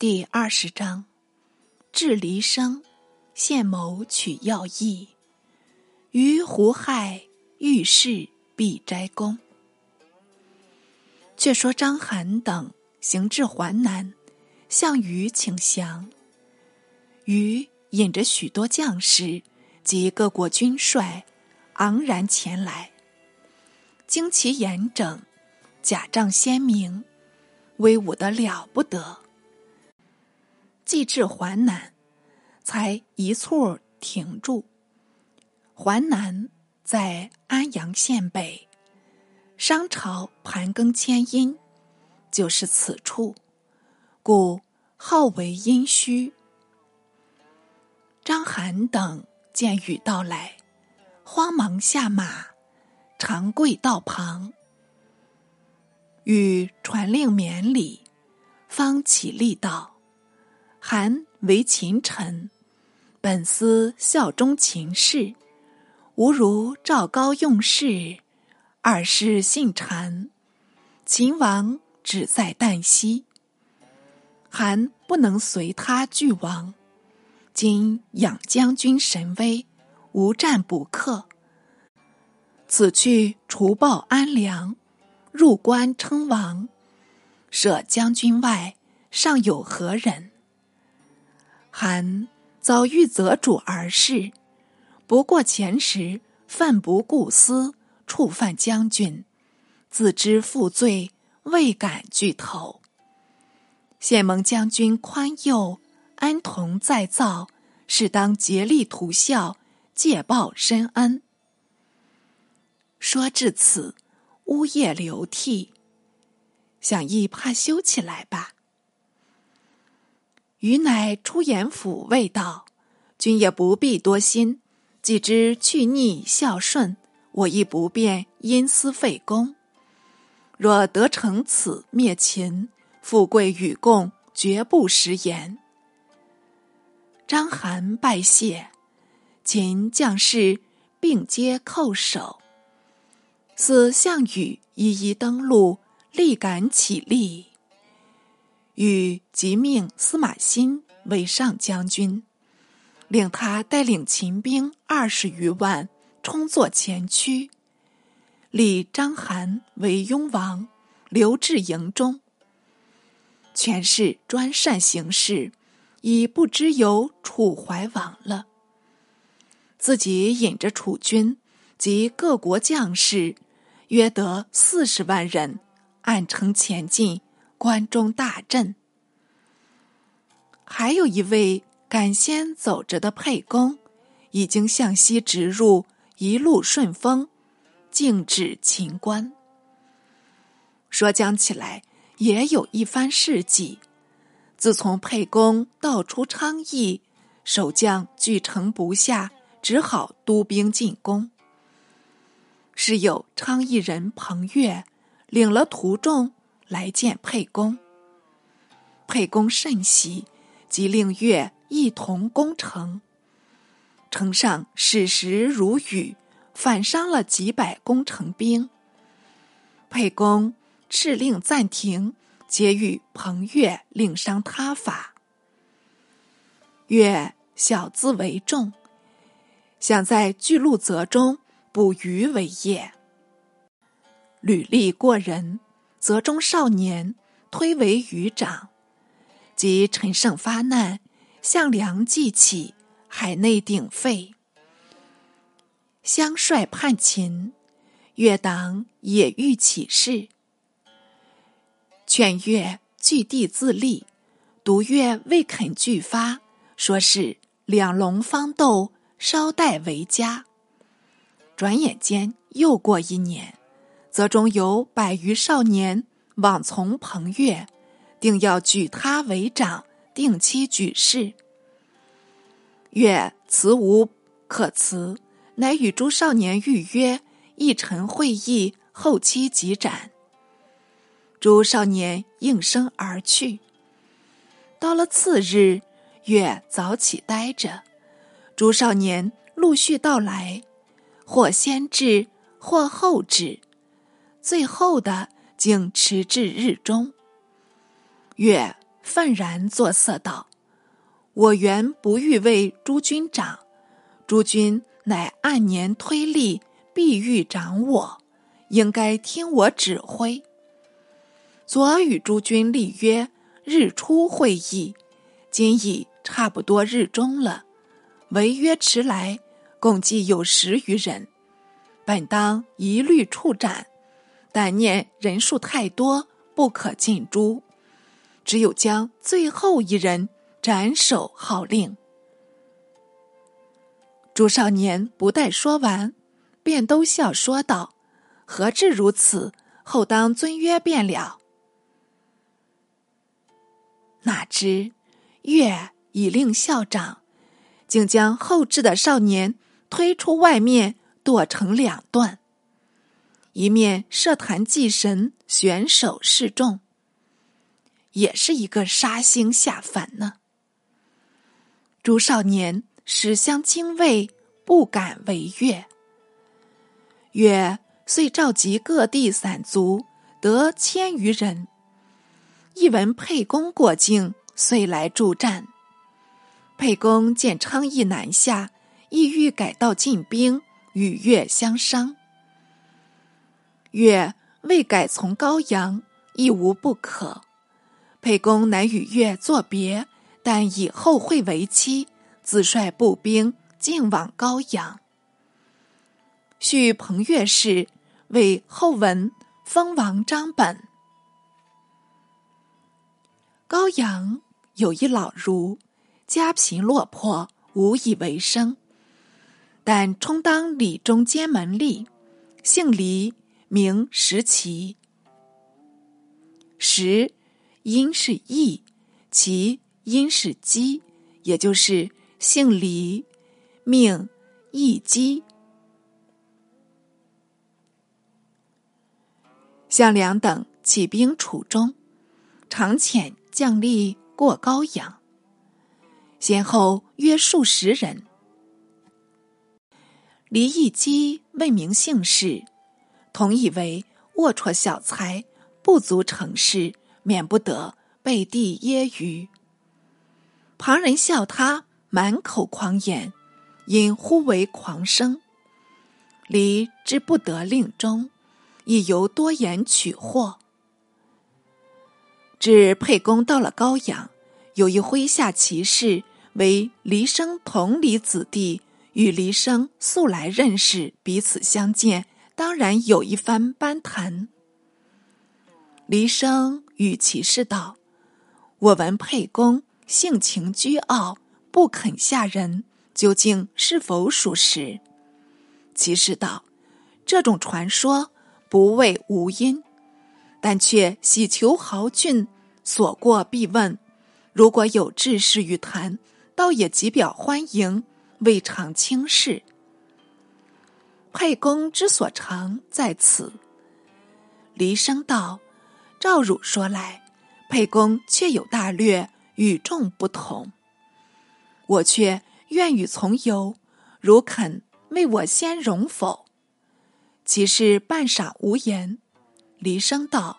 第二十章，至离生，献谋取要义。于胡亥遇事必斋功。却说章邯等行至淮南，项羽请降。羽引着许多将士及各国军帅，昂然前来。旌旗严整，甲仗鲜明，威武的了不得。既至淮南，才一簇停住。淮南在安阳县北。商朝盘庚迁殷，就是此处，故号为殷墟。章邯等见雨到来，慌忙下马，长跪道旁。羽传令免礼，方起立道：“韩为秦臣，本思效忠秦氏，吾如赵高用事。”二世信谗，秦王只在旦夕，韩不能随他俱亡。今仰将军神威，无战不克。此去除暴安良，入关称王，舍将军外，尚有何人？韩早欲择主而事，不过前时犯不顾私。触犯将军，自知负罪，未敢拒投。现蒙将军宽宥，安同再造，是当竭力图效，借报深恩。说至此，呜咽流涕，想亦怕羞起来吧。余乃出言抚慰道：“君也不必多心，既知去逆孝顺。”我亦不便因私废公。若得成此灭秦，富贵与共，绝不食言。章邯拜谢，秦将士并皆叩首。似项羽一一登陆，力赶起立。与即命司马欣为上将军，令他带领秦兵二十余万。充作前驱，立章邯为雍王，留至营中。权势专擅行事，已不知有楚怀王了。自己引着楚军及各国将士，约得四十万人，暗程前进，关中大震。还有一位赶先走着的沛公，已经向西直入。一路顺风，径至秦关。说讲起来，也有一番事迹。自从沛公道出昌邑，守将拒城不下，只好督兵进攻。是有昌邑人彭越领了徒众来见沛公，沛公甚喜，即令越一同攻城。城上矢石如雨，反伤了几百攻城兵。沛公敕令暂停，皆与彭越令商他法。越小资为重，想在巨鹿泽中捕鱼为业。履历过人，泽中少年推为渔长。及陈胜发难，项梁记起。海内鼎沸，相率叛秦，越党也欲起事，劝越据地自立，独越未肯拒发，说是两龙方斗，稍待为佳。转眼间又过一年，则中有百余少年往从彭越，定要举他为长，定期举事。越：“辞无可辞，乃与诸少年预约一晨会议，后期即斩。”诸少年应声而去。到了次日，月早起待着，诸少年陆续到来，或先至，或后至，最后的竟迟至日中。月愤然作色道：“我原不欲为诸君长，诸君乃按年推力，必欲长我，应该听我指挥。昨与诸君立约，日初会议，今已差不多日中了，违约迟来，共计有十余人，本当一律处斩，但念人数太多，不可尽诛。”只有将最后一人斩首号令。朱少年不待说完，便都笑说道：“何至如此？后当遵约便了。”哪知月已令校长，竟将后置的少年推出外面，剁成两段。一面设坛祭神，选手示众。也是一个杀星下凡呢。朱少年始相敬畏，不敢违约。月遂召集各地散卒，得千余人。一闻沛公过境，遂来助战。沛公见昌邑南下，意欲改道进兵，与越相商。月未改从高阳，亦无不可。沛公乃与月作别，但以后会为期，自率步兵进往高阳。续彭越氏为后文封王张本。高阳有一老儒，家贫落魄，无以为生，但充当礼中监门吏，姓黎，名石奇。石。因是义，其因是姬，也就是姓李，命义姬。项梁等起兵楚中，常遣将吏过高阳，先后约数十人。李义基问明姓氏，同以为龌龊小才，不足成事。免不得背地揶揄，旁人笑他满口狂言，因呼为狂生。离之不得令中，亦由多言取货。至沛公到了高阳，有一麾下骑士为黎生同里子弟，与黎生素来认识，彼此相见，当然有一番班谈。黎生与骑士道：“我闻沛公性情倨傲，不肯下人，究竟是否属实？”骑士道：“这种传说不谓无因，但却喜求豪俊，所过必问。如果有志士与谈，倒也极表欢迎，未尝轻视。沛公之所长在此。”离生道。赵汝说来，沛公确有大略，与众不同。我却愿与从游，如肯为我先容否？其是半晌无言。离生道：“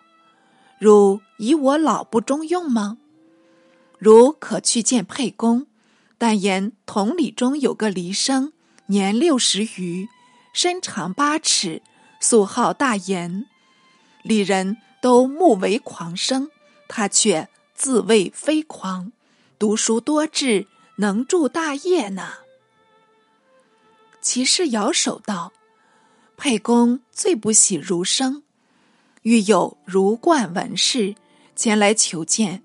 汝以我老不中用吗？如可去见沛公，但言同里中有个离生，年六十余，身长八尺，素好大言，里人。”都目为狂生，他却自谓非狂，读书多智，能助大业呢。骑士摇手道：“沛公最不喜儒生，欲有儒冠文士前来求见，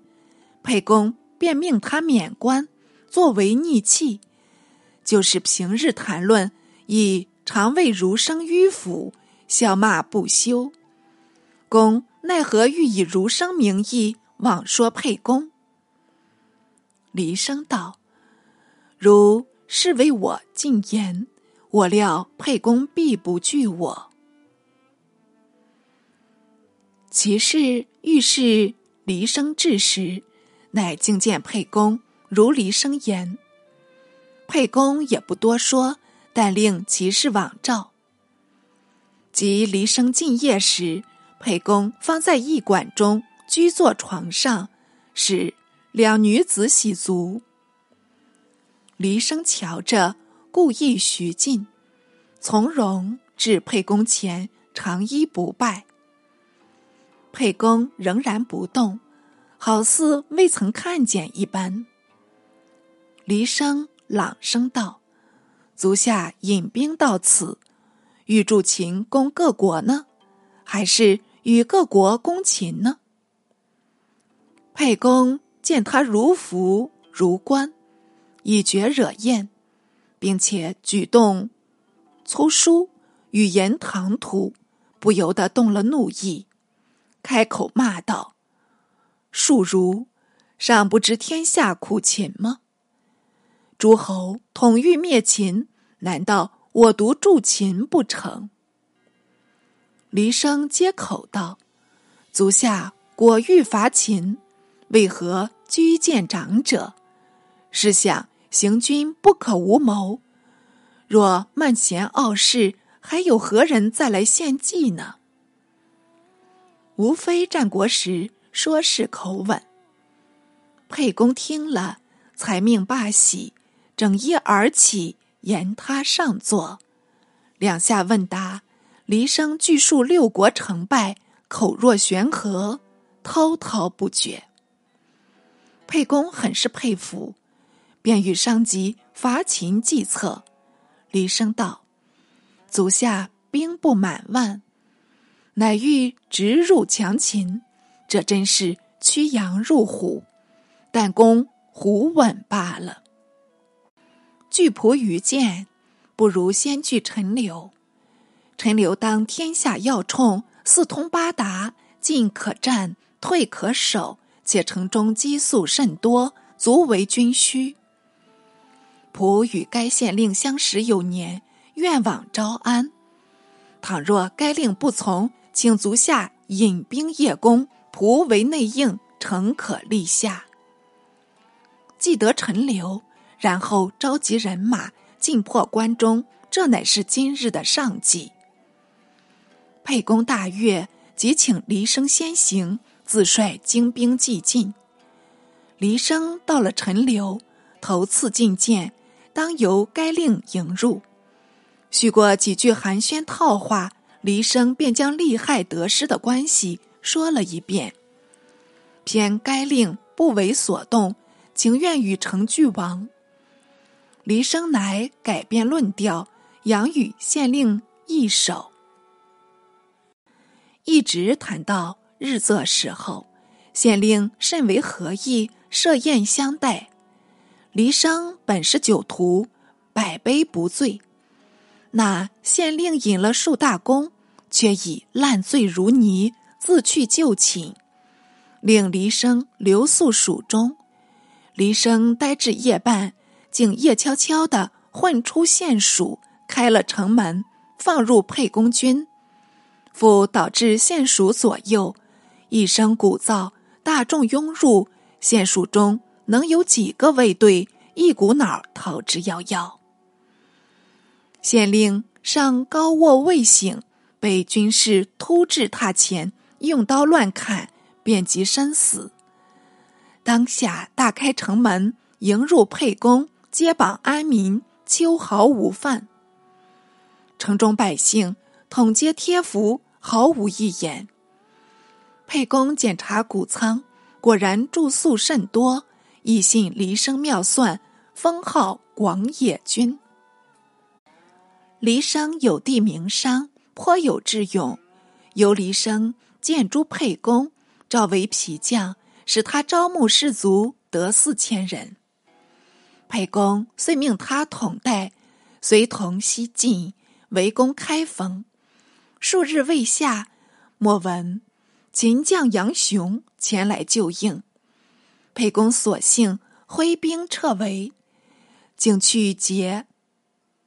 沛公便命他免官，作为逆器。就是平日谈论，以常为儒生迂腐，笑骂不休。公。”奈何欲以儒生名义妄说沛公？黎生道：“如是为我进言，我料沛公必不惧我。”其事遇事黎生至时，乃觐见沛公，如黎生言。沛公也不多说，但令骑士往召。及离生进夜时。沛公方在驿馆中居坐床上，使两女子洗足。黎生瞧着，故意徐进，从容至沛公前，长揖不拜。沛公仍然不动，好似未曾看见一般。黎生朗声道：“足下引兵到此，欲助秦攻各国呢，还是与各国攻秦呢？”沛公见他如服如观，已觉惹厌，并且举动粗疏，语言唐突，不由得动了怒意。开口骂道：“庶儒，尚不知天下苦秦吗？诸侯统欲灭秦，难道我独助秦不成？”黎生接口道：“足下果欲伐秦，为何居见长者？试想行军不可无谋，若慢贤傲世，还有何人再来献计呢？”无非战国时说事口吻。沛公听了，才命罢喜，整衣而起，言他上座。两下问答，黎生据述六国成败，口若悬河，滔滔不绝。沛公很是佩服，便与商及伐秦计策。黎生道：“足下兵不满万。”乃欲直入强秦，这真是驱羊入虎，但攻虎稳罢了。拒仆于剑，不如先拒陈留。陈留当天下要冲，四通八达，进可战，退可守，且城中积粟甚多，足为军需。仆与该县令相识有年，愿往招安。倘若该令不从，请足下引兵夜攻，仆为内应，诚可立下。既得陈留，然后召集人马，进破关中，这乃是今日的上计。沛公大悦，即请黎生先行，自率精兵继进。黎生到了陈留，头次觐见，当由该令迎入。叙过几句寒暄套话。黎生便将利害得失的关系说了一遍，偏该令不为所动，情愿与成俱亡。黎生乃改变论调，养与县令一手。一直谈到日色时候，县令甚为和意，设宴相待。黎生本是酒徒，百杯不醉。那县令饮了数大功。却已烂醉如泥，自去就寝，令黎生留宿蜀中。黎生呆至夜半，竟夜悄悄的混出县署，开了城门，放入沛公军。复导致县署左右一声鼓噪，大众拥入县署中，能有几个卫队一股脑逃之夭夭。县令上高卧未醒。被军士突至榻前，用刀乱砍，便即身死。当下大开城门，迎入沛公，接榜安民，秋毫无犯。城中百姓统皆贴服，毫无一言。沛公检查谷仓，果然住宿甚多，亦信离生妙算，封号广野君。离生有地名商。颇有智勇，由离生见诸沛公，召为皮将，使他招募士卒，得四千人。沛公遂命他统带，随同西进，围攻开封。数日未下，莫闻秦将杨雄前来救应。沛公索性挥兵撤围，竟去劫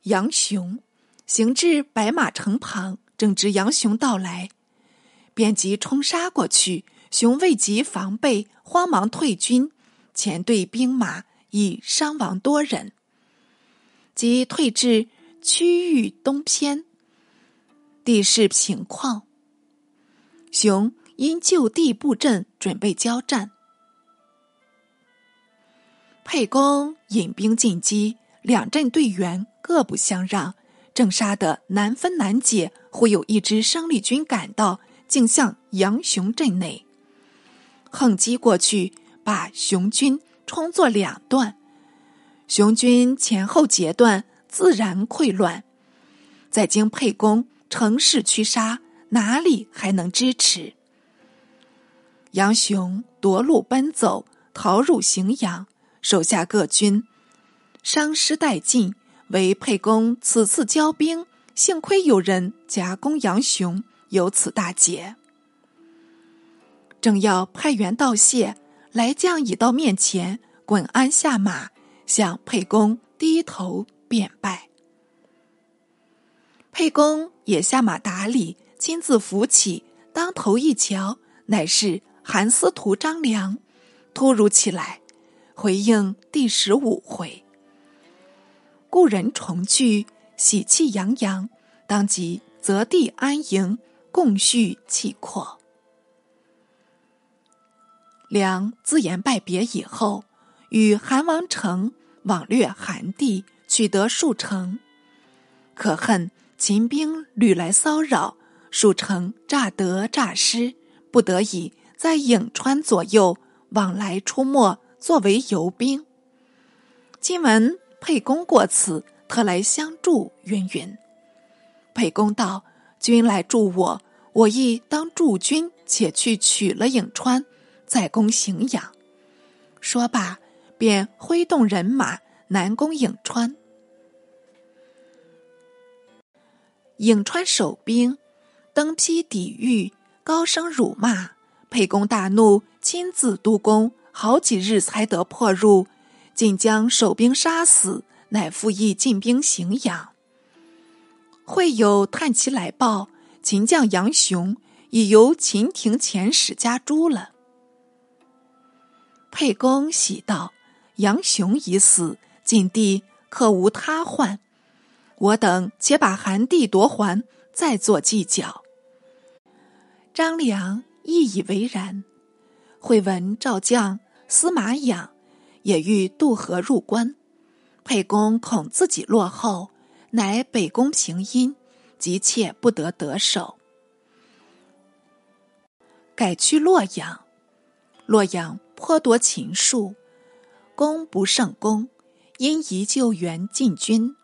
杨雄。行至白马城旁，正值杨雄到来，便即冲杀过去。雄未及防备，慌忙退军，前队兵马已伤亡多人。即退至区域东偏，地势平旷。熊因就地布阵，准备交战。沛公引兵进击，两阵队员各不相让，正杀得难分难解。忽有一支生力军赶到，竟向杨雄阵内横击过去，把雄军冲作两段。雄军前后截断，自然溃乱。再经沛公乘势驱杀，哪里还能支持？杨雄夺路奔走，逃入荥阳，手下各军伤失殆尽。唯沛公此次交兵，幸亏有人夹攻杨雄，有此大捷。正要派员道谢，来将已到面前，滚鞍下马，向沛公低头便拜。沛公也下马打礼，亲自扶起，当头一瞧，乃是。韩司徒张良突如其来，回应第十五回。故人重聚，喜气洋洋，当即择地安营，共叙气阔。良自言拜别以后，与韩王成往略韩地，取得数城。可恨秦兵屡来骚扰，数城诈得诈失，不得已。在颍川左右往来出没，作为游兵。今闻沛公过此，特来相助。云云。沛公道：“君来助我，我亦当助君，且去取了颍川，再攻荥阳。”说罢，便挥动人马南攻颍川。颍川守兵登披抵御，高声辱骂。沛公大怒，亲自督攻，好几日才得破入，竟将守兵杀死，乃复议进兵荥阳。会有探骑来报，秦将杨雄已由秦庭遣使家诛了。沛公喜道：“杨雄已死，晋帝可无他患。我等且把韩地夺还，再作计较。”张良。亦以为然。会闻赵将司马养也欲渡河入关，沛公恐自己落后，乃北攻平阴，急切不得得手，改去洛阳。洛阳颇夺秦戍，攻不胜攻，因宜救援进军。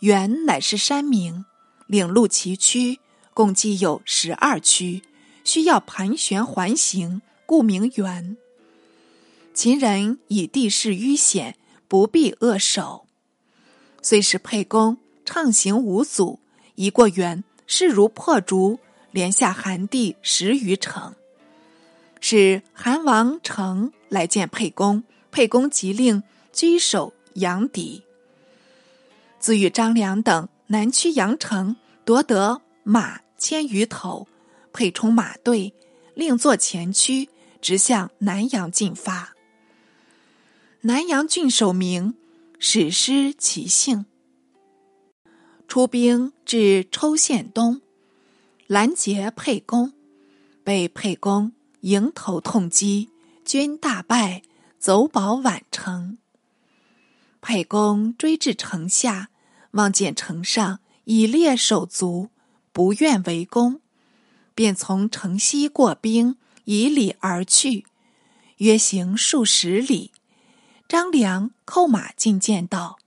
原乃是山名，领路崎岖，共计有十二区。需要盘旋环行，故名原。秦人以地势迂险，不必扼守。虽是沛公畅行无阻，一过原，势如破竹，连下韩地十余城。使韩王成来见沛公，沛公即令居守阳翟。自与张良等南驱阳城，夺得马千余头。沛充马队，另作前驱，直向南阳进发。南阳郡守名史师其姓，出兵至抽县东，拦截沛公，被沛公迎头痛击，军大败，走保宛城。沛公追至城下，望见城上以列手足，不愿围攻。便从城西过兵，以礼而去，约行数十里。张良叩马进谏道：“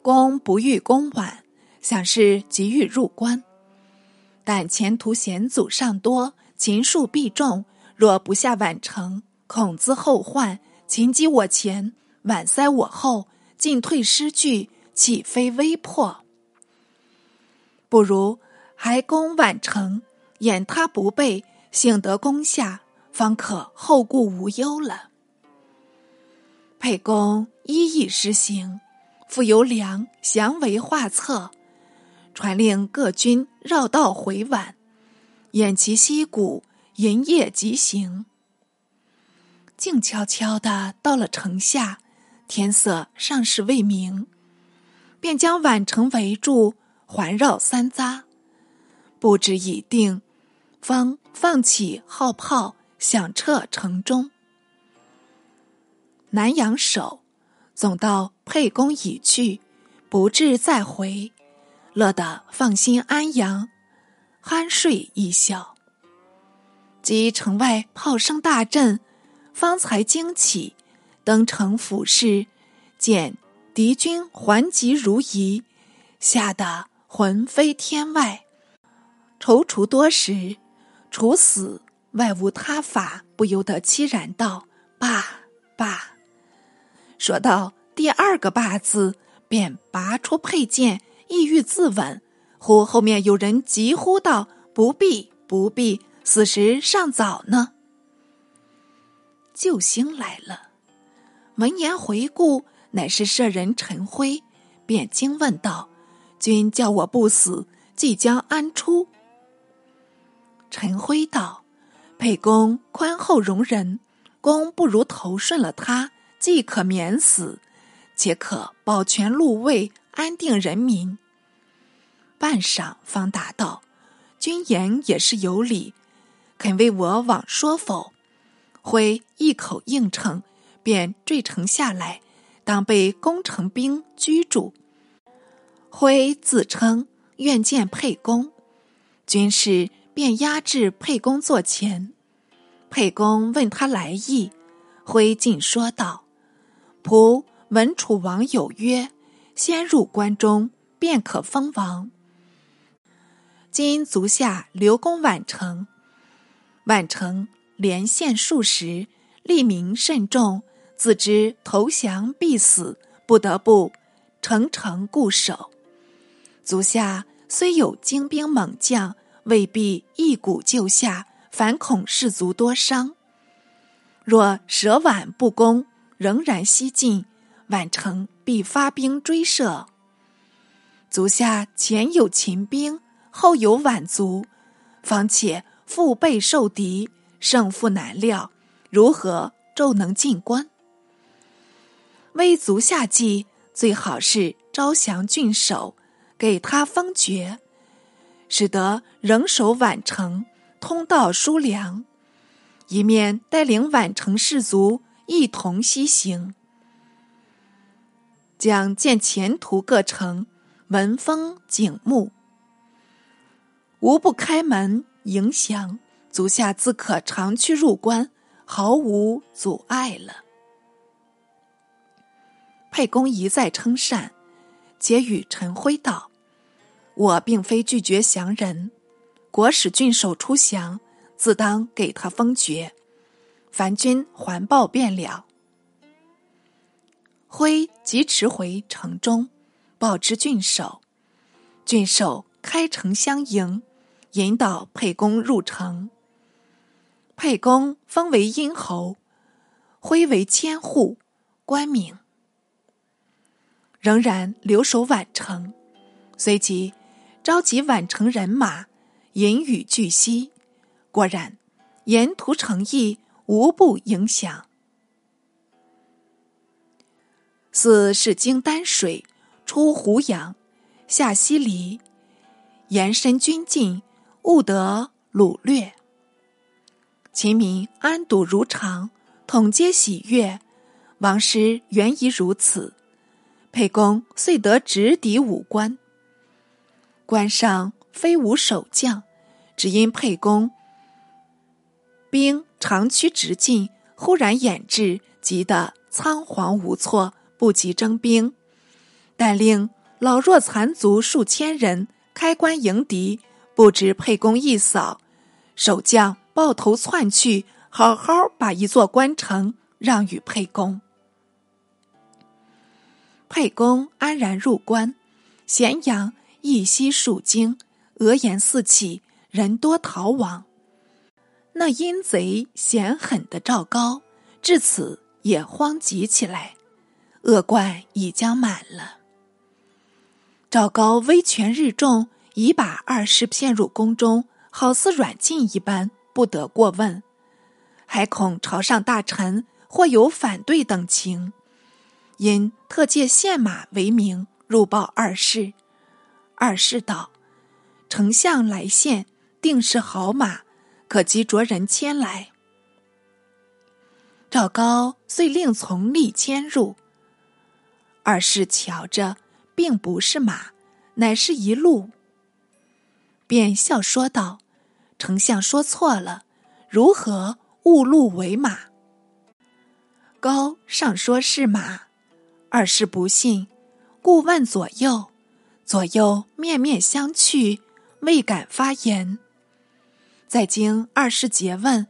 公不欲攻晚，想是急欲入关。但前途险阻尚多，秦数必众，若不下宛城，恐遭后患。秦击我前，宛塞我后，进退失据，岂非危迫？不如。”还攻宛城，掩他不备，幸得攻下，方可后顾无忧了。沛公一意施行，复由良详为画策，传令各军绕道回宛，偃旗息鼓，营夜急行。静悄悄的到了城下，天色尚是未明，便将宛城围住，环绕三匝。布置已定，方放起号炮，响彻城中。南阳守，总到沛公已去，不至再回，乐得放心安阳，酣睡一觉。及城外炮声大震，方才惊起，登城俯视，见敌军还集如仪，吓得魂飞天外，踌躇多时，除死外无他法，不由得凄然道：“罢罢。”说到第二个“罢”字，便拔出佩剑，意欲自刎，忽后面有人急呼道：“不必，不必。”此时尚早呢。救星来了，闻言回顾，乃是舍人陈辉，便惊问道：“君叫我不死，即将安出？”陈辉道：“沛公宽厚容人，公不如投顺了他，即可免死，且可保全禄位，安定人民。”半晌方答道：“君言也是有理。”肯为我往说否？辉一口应承，便坠城下来，当被攻城兵居住。辉自称愿见沛公，军士便押至沛公座前。沛公问他来意，辉进说道：“仆闻楚王有约，先入关中，便可封王。今足下刘公宛城。”宛城连陷数十，利民甚众，自知投降必死，不得不城城固守。足下虽有精兵猛将，未必一鼓救下，反恐士卒多伤。若舍宛不攻，仍然西进，宛城必发兵追射。足下前有秦兵，后有宛族，方且。腹背受敌，胜负难料，如何骤能进关？危足下计，最好是招降郡守，给他封爵，使得仍守宛城，通道输粮，一面带领宛城士卒一同西行，将见前途各城文风景目，无不开门。迎降，足下自可长驱入关，毫无阻碍了。沛公一再称善，且与陈辉道：“我并非拒绝降人，国使郡守出降，自当给他封爵，凡君还报便了。”辉即驰回城中，报知郡守，郡守开城相迎。引导沛公入城，沛公封为殷侯，徽为千户，官名。仍然留守宛城，随即召集宛城人马，引羽拒西。果然，沿途城邑无不影响。四是经丹水，出湖阳，下西黎，延伸军进。勿得掳掠。秦民安堵如常，统皆喜悦。王师原宜如此，沛公遂得直抵武关。关上非无守将，只因沛公兵长驱直进，忽然掩至，急得仓皇无措，不及征兵。但令老弱残卒数千人开关迎敌。不知沛公一扫，守将抱头窜去，好好把一座关城让与沛公。沛公安然入关，咸阳一夕数惊，额言四起，人多逃亡。那阴贼险狠的赵高，至此也慌急起来，恶贯已将满了。赵高威权日重。已把二世骗入宫中，好似软禁一般，不得过问。还恐朝上大臣或有反对等情，因特借献马为名入报二世。二世道：“丞相来献，定是好马，可即着人牵来。”赵高遂令从吏牵入。二世瞧着，并不是马，乃是一鹿，便笑说道：“丞相说错了，如何误鹿为马？”高上说是马，二世不信，故问左右，左右面面相觑，未敢发言。在经二世诘问，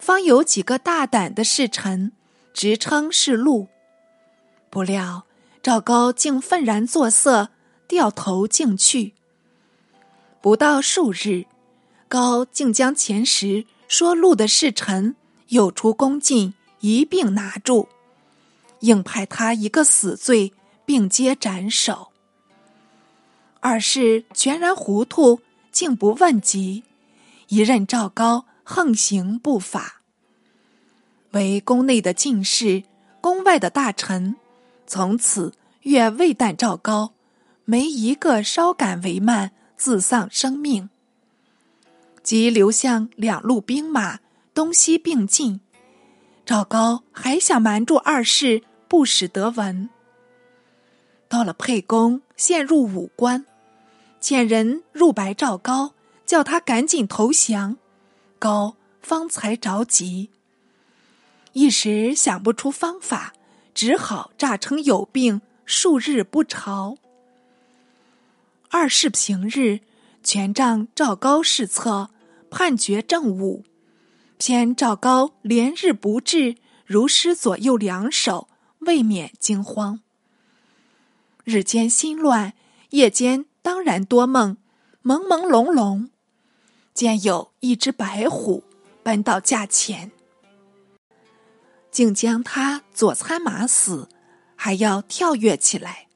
方有几个大胆的侍臣直称是鹿。不料赵高竟愤然作色，掉头径去。不到数日，高竟将前时说鹿的侍臣有出宫禁一并拿住，硬派他一个死罪，并皆斩首。二世全然糊涂，竟不问及。一任赵高横行不法，为宫内的进士、宫外的大臣，从此越未惮赵高，没一个稍敢为慢，自丧生命。即刘向两路兵马东西并进，赵高还想瞒住二世，不使得闻。到了沛公，陷入武关，遣人入白赵高。叫他赶紧投降，高方才着急。一时想不出方法，只好诈称有病，数日不朝。二世平日权杖赵高侍策，判决政务，偏赵高连日不至，如失左右两手，未免惊慌。日间心乱，夜间当然多梦，朦朦胧胧。见有一只白虎奔到架前，竟将他左餐马死，还要跳跃起来，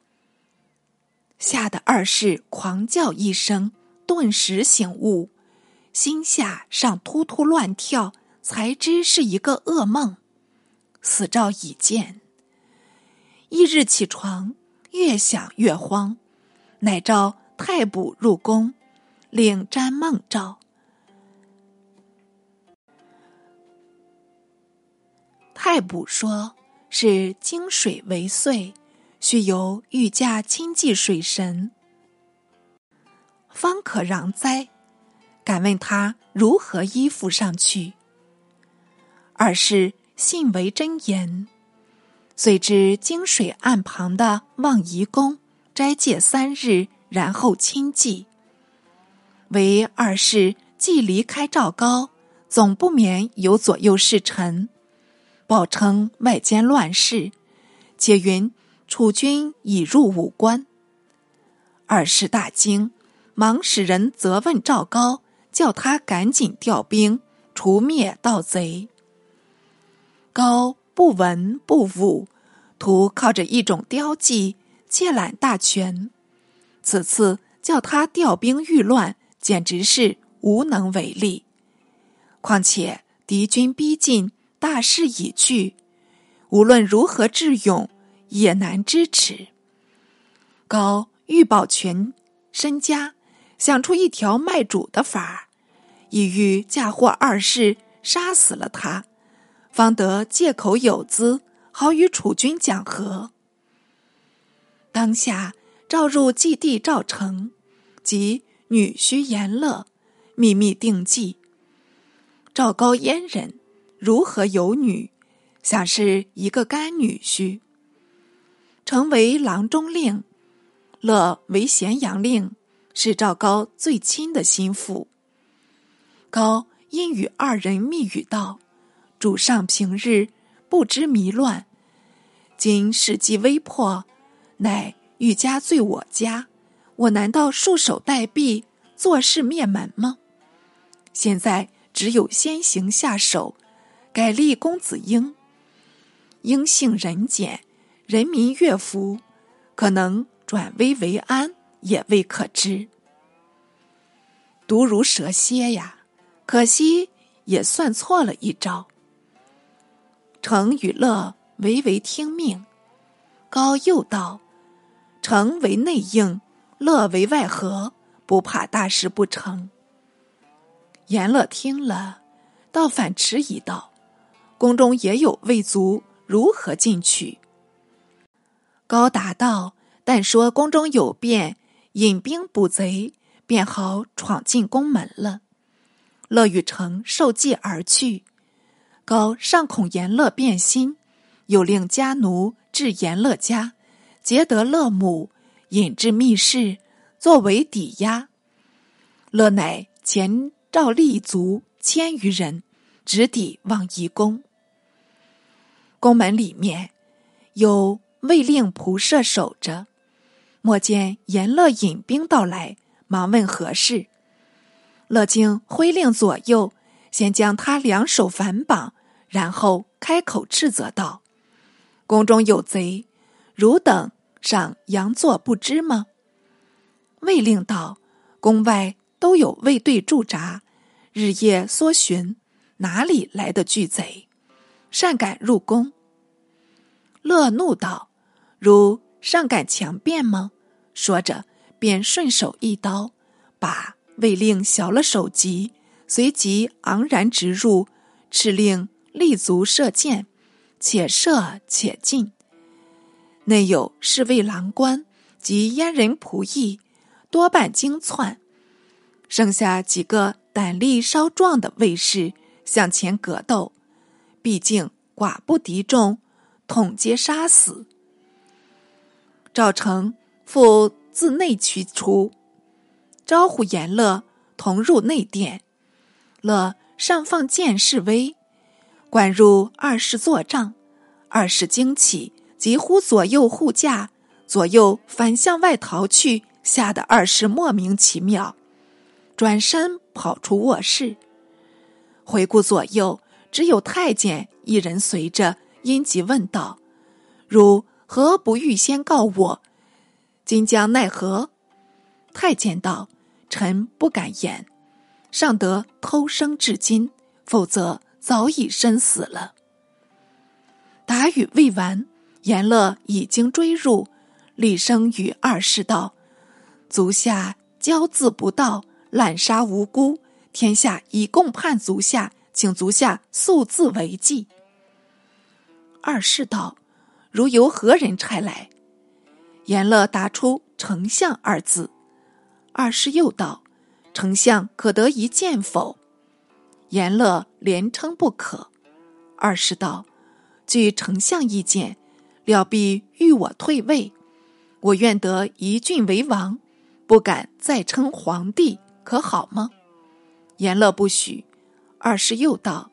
吓得二世狂叫一声，顿时醒悟，心下上突突乱跳，才知是一个噩梦，死兆已见。翌日起床，越想越慌，乃召太卜入宫，领占梦兆。太卜说：“是经水为祟，须由御驾亲祭水神，方可攘灾。敢问他如何依附上去？”二是信为真言，遂至经水岸旁的望夷宫斋戒三日，然后亲祭。为二世既离开赵高，总不免有左右侍臣。报称外间乱事，且云楚军已入武关。二世大惊，忙使人责问赵高，叫他赶紧调兵除灭盗贼。高不闻不武，徒靠着一种雕技借揽大权。此次叫他调兵御乱，简直是无能为力。况且敌军逼近。大势已去，无论如何智勇，也难支持。高欲保全身家，想出一条卖主的法儿，意欲嫁祸二世，杀死了他，方得借口有资，好与楚军讲和。当下召入祭帝赵成及女婿严乐，秘密定计。赵高阉人。如何有女？想是一个干女婿。成为郎中令，乐为咸阳令，是赵高最亲的心腹。高因与二人密语道：“主上平日不知迷乱，今事机危迫，乃欲加罪我家，我难道束手待毙，坐视灭门吗？现在只有先行下手。”改立公子婴，婴性仁俭，人民悦服，可能转危为安，也未可知。毒如蛇蝎呀，可惜也算错了一招。成与乐唯唯听命，高又道：“成为内应，乐为外合，不怕大事不成。”严乐听了，倒反迟疑道。宫中也有魏族，如何进去？”高答道：“但说宫中有变，引兵捕贼，便好闯进宫门了。”乐玉成受计而去。高尚恐严乐变心，又令家奴至严乐家，劫得乐母，引至密室，作为抵押。乐乃前召立足千余人，直抵望夷宫。宫门里面有卫令仆射守着。莫见严乐引兵到来，忙问何事。乐经挥令左右，先将他两手反绑。然后开口斥责道：“宫中有贼，汝等尚佯作不知吗？”卫令道：“宫外都有卫队驻扎，日夜搜寻，哪里来的巨贼？擅敢入宫？”乐怒道：“如尚敢强辩吗？”说着，便顺手一刀，把卫令削了首级，随即昂然直入，敕令。立足射箭，且射且进。内有侍卫郎官及阉人仆役，多半惊窜。剩下几个胆力稍壮的卫士向前格斗，毕竟寡不敌众，统皆杀死。赵成复自内驱出，招呼严乐同入内殿。乐上放剑示威。管入二世坐帐，二世惊起，急呼左右护驾，左右反向外逃去，吓得二世莫名其妙，转身跑出卧室。回顾左右，只有太监一人随着，因急问道：“如何不预先告我？今将奈何？”太监道：“臣不敢言，尚得偷生至今，否则。”早已身死了。答语未完，严乐已经追入，厉声与二世道：“足下骄自不道，滥杀无辜，天下已共判足下，请足下速自为纪。”二世道：“如由何人差来？”严乐答出“丞相”二字。二世又道：“丞相可得一见否？”严乐连称不可。二是道：“据丞相意见，料必欲我退位，我愿得一郡为王，不敢再称皇帝，可好吗？”严乐不许。二是又道：“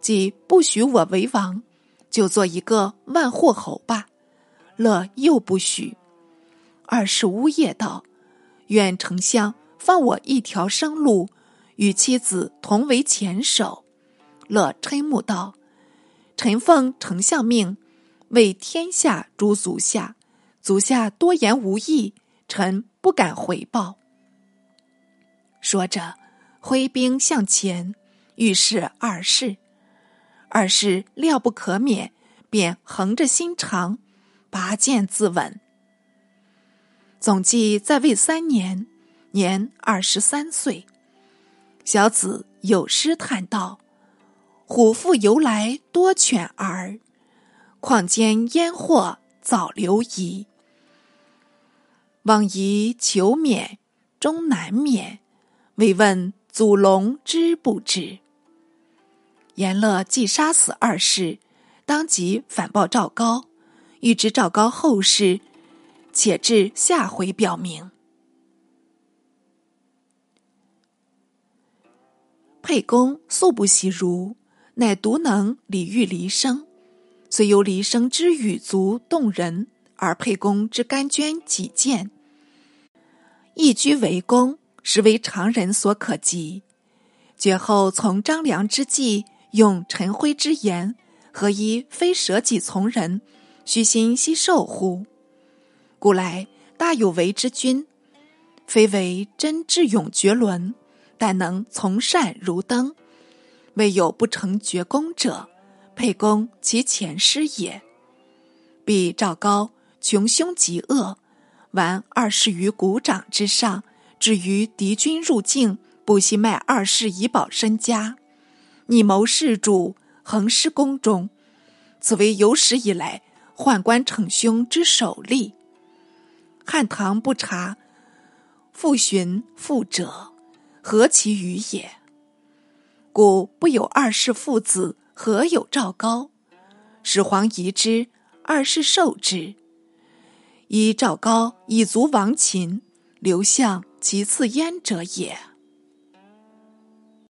既不许我为王，就做一个万户侯吧。”乐又不许。二是呜咽道：“愿丞相放我一条生路。”与妻子同为前首，乐嗔目道：“臣奉丞相命，为天下诸足下，足下多言无益，臣不敢回报。”说着，挥兵向前，欲是二世。而是料不可免，便横着心肠，拔剑自刎。总计在位三年，年二十三岁。小子有诗叹道：“虎父由来多犬儿，况间烟祸早流移。望夷求免终难免，未问祖龙知不知？”严乐既杀死二世，当即反报赵高，欲知赵高后事，且至下回表明。沛公素不喜儒，乃独能礼遇离生。虽由离生之语足动人，而沛公之甘捐己见，一居为公，实为常人所可及。绝后从张良之计，用陈辉之言，何以非舍己从人，虚心惜受乎？古来大有为之君，非为真智勇绝伦。但能从善如登，未有不成绝功者。沛公其前师也。比赵高穷凶极恶，玩二世于股掌之上，至于敌军入境，不惜卖二世以保身家。拟谋事主，恒师宫中，此为有史以来宦官逞凶之首例。汉唐不察父寻父者，何其愚也！故不有二世父子，何有赵高？始皇疑之，二世受之。以赵高以足亡秦，刘向其次焉者也。